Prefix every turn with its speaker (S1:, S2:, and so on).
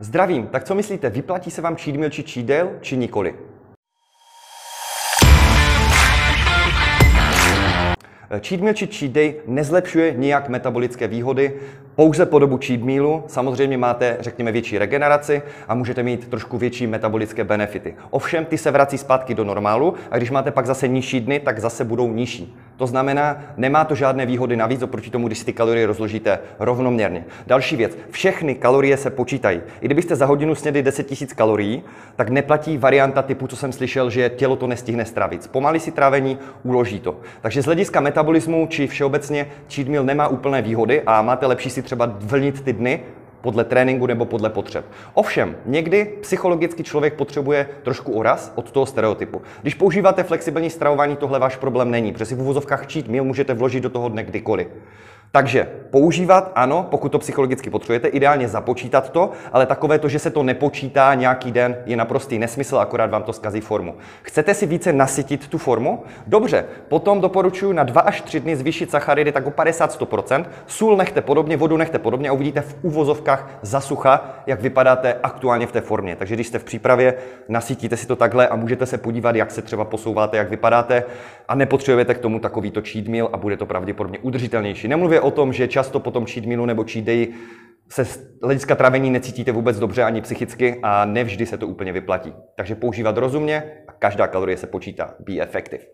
S1: Zdravím, tak co myslíte, vyplatí se vám cheat meal či cheat day, či nikoli? Cheat meal či cheat day nezlepšuje nijak metabolické výhody, pouze po dobu cheat mealu samozřejmě máte, řekněme, větší regeneraci a můžete mít trošku větší metabolické benefity. Ovšem, ty se vrací zpátky do normálu a když máte pak zase nižší dny, tak zase budou nižší. To znamená, nemá to žádné výhody navíc oproti tomu, když si ty kalorie rozložíte rovnoměrně. Další věc, všechny kalorie se počítají. I kdybyste za hodinu snědli 10 000 kalorií, tak neplatí varianta typu, co jsem slyšel, že tělo to nestihne stravit. Zpomalí si trávení, uloží to. Takže z hlediska metabolismu či všeobecně cheat meal nemá úplné výhody a máte lepší si třeba vlnit ty dny, podle tréninku nebo podle potřeb. Ovšem, někdy psychologicky člověk potřebuje trošku oraz od toho stereotypu. Když používáte flexibilní stravování, tohle váš problém není, protože si v uvozovkách cheat meal můžete vložit do toho dne kdykoliv. Takže používat, ano, pokud to psychologicky potřebujete, ideálně započítat to, ale takové to, že se to nepočítá nějaký den, je naprostý nesmysl, akorát vám to zkazí formu. Chcete si více nasytit tu formu? Dobře, potom doporučuji na 2 až 3 dny zvýšit sacharidy tak o 50-100%, sůl nechte podobně, vodu nechte podobně a uvidíte v úvozovkách zasucha, jak vypadáte aktuálně v té formě. Takže když jste v přípravě, nasytíte si to takhle a můžete se podívat, jak se třeba posouváte, jak vypadáte a nepotřebujete k tomu takovýto cheat meal a bude to pravděpodobně udržitelnější. Nemluvě o tom, že často po tom cheat mealu nebo cheat day se z hlediska travení necítíte vůbec dobře ani psychicky a nevždy se to úplně vyplatí. Takže používat rozumně a každá kalorie se počítá. Be effective.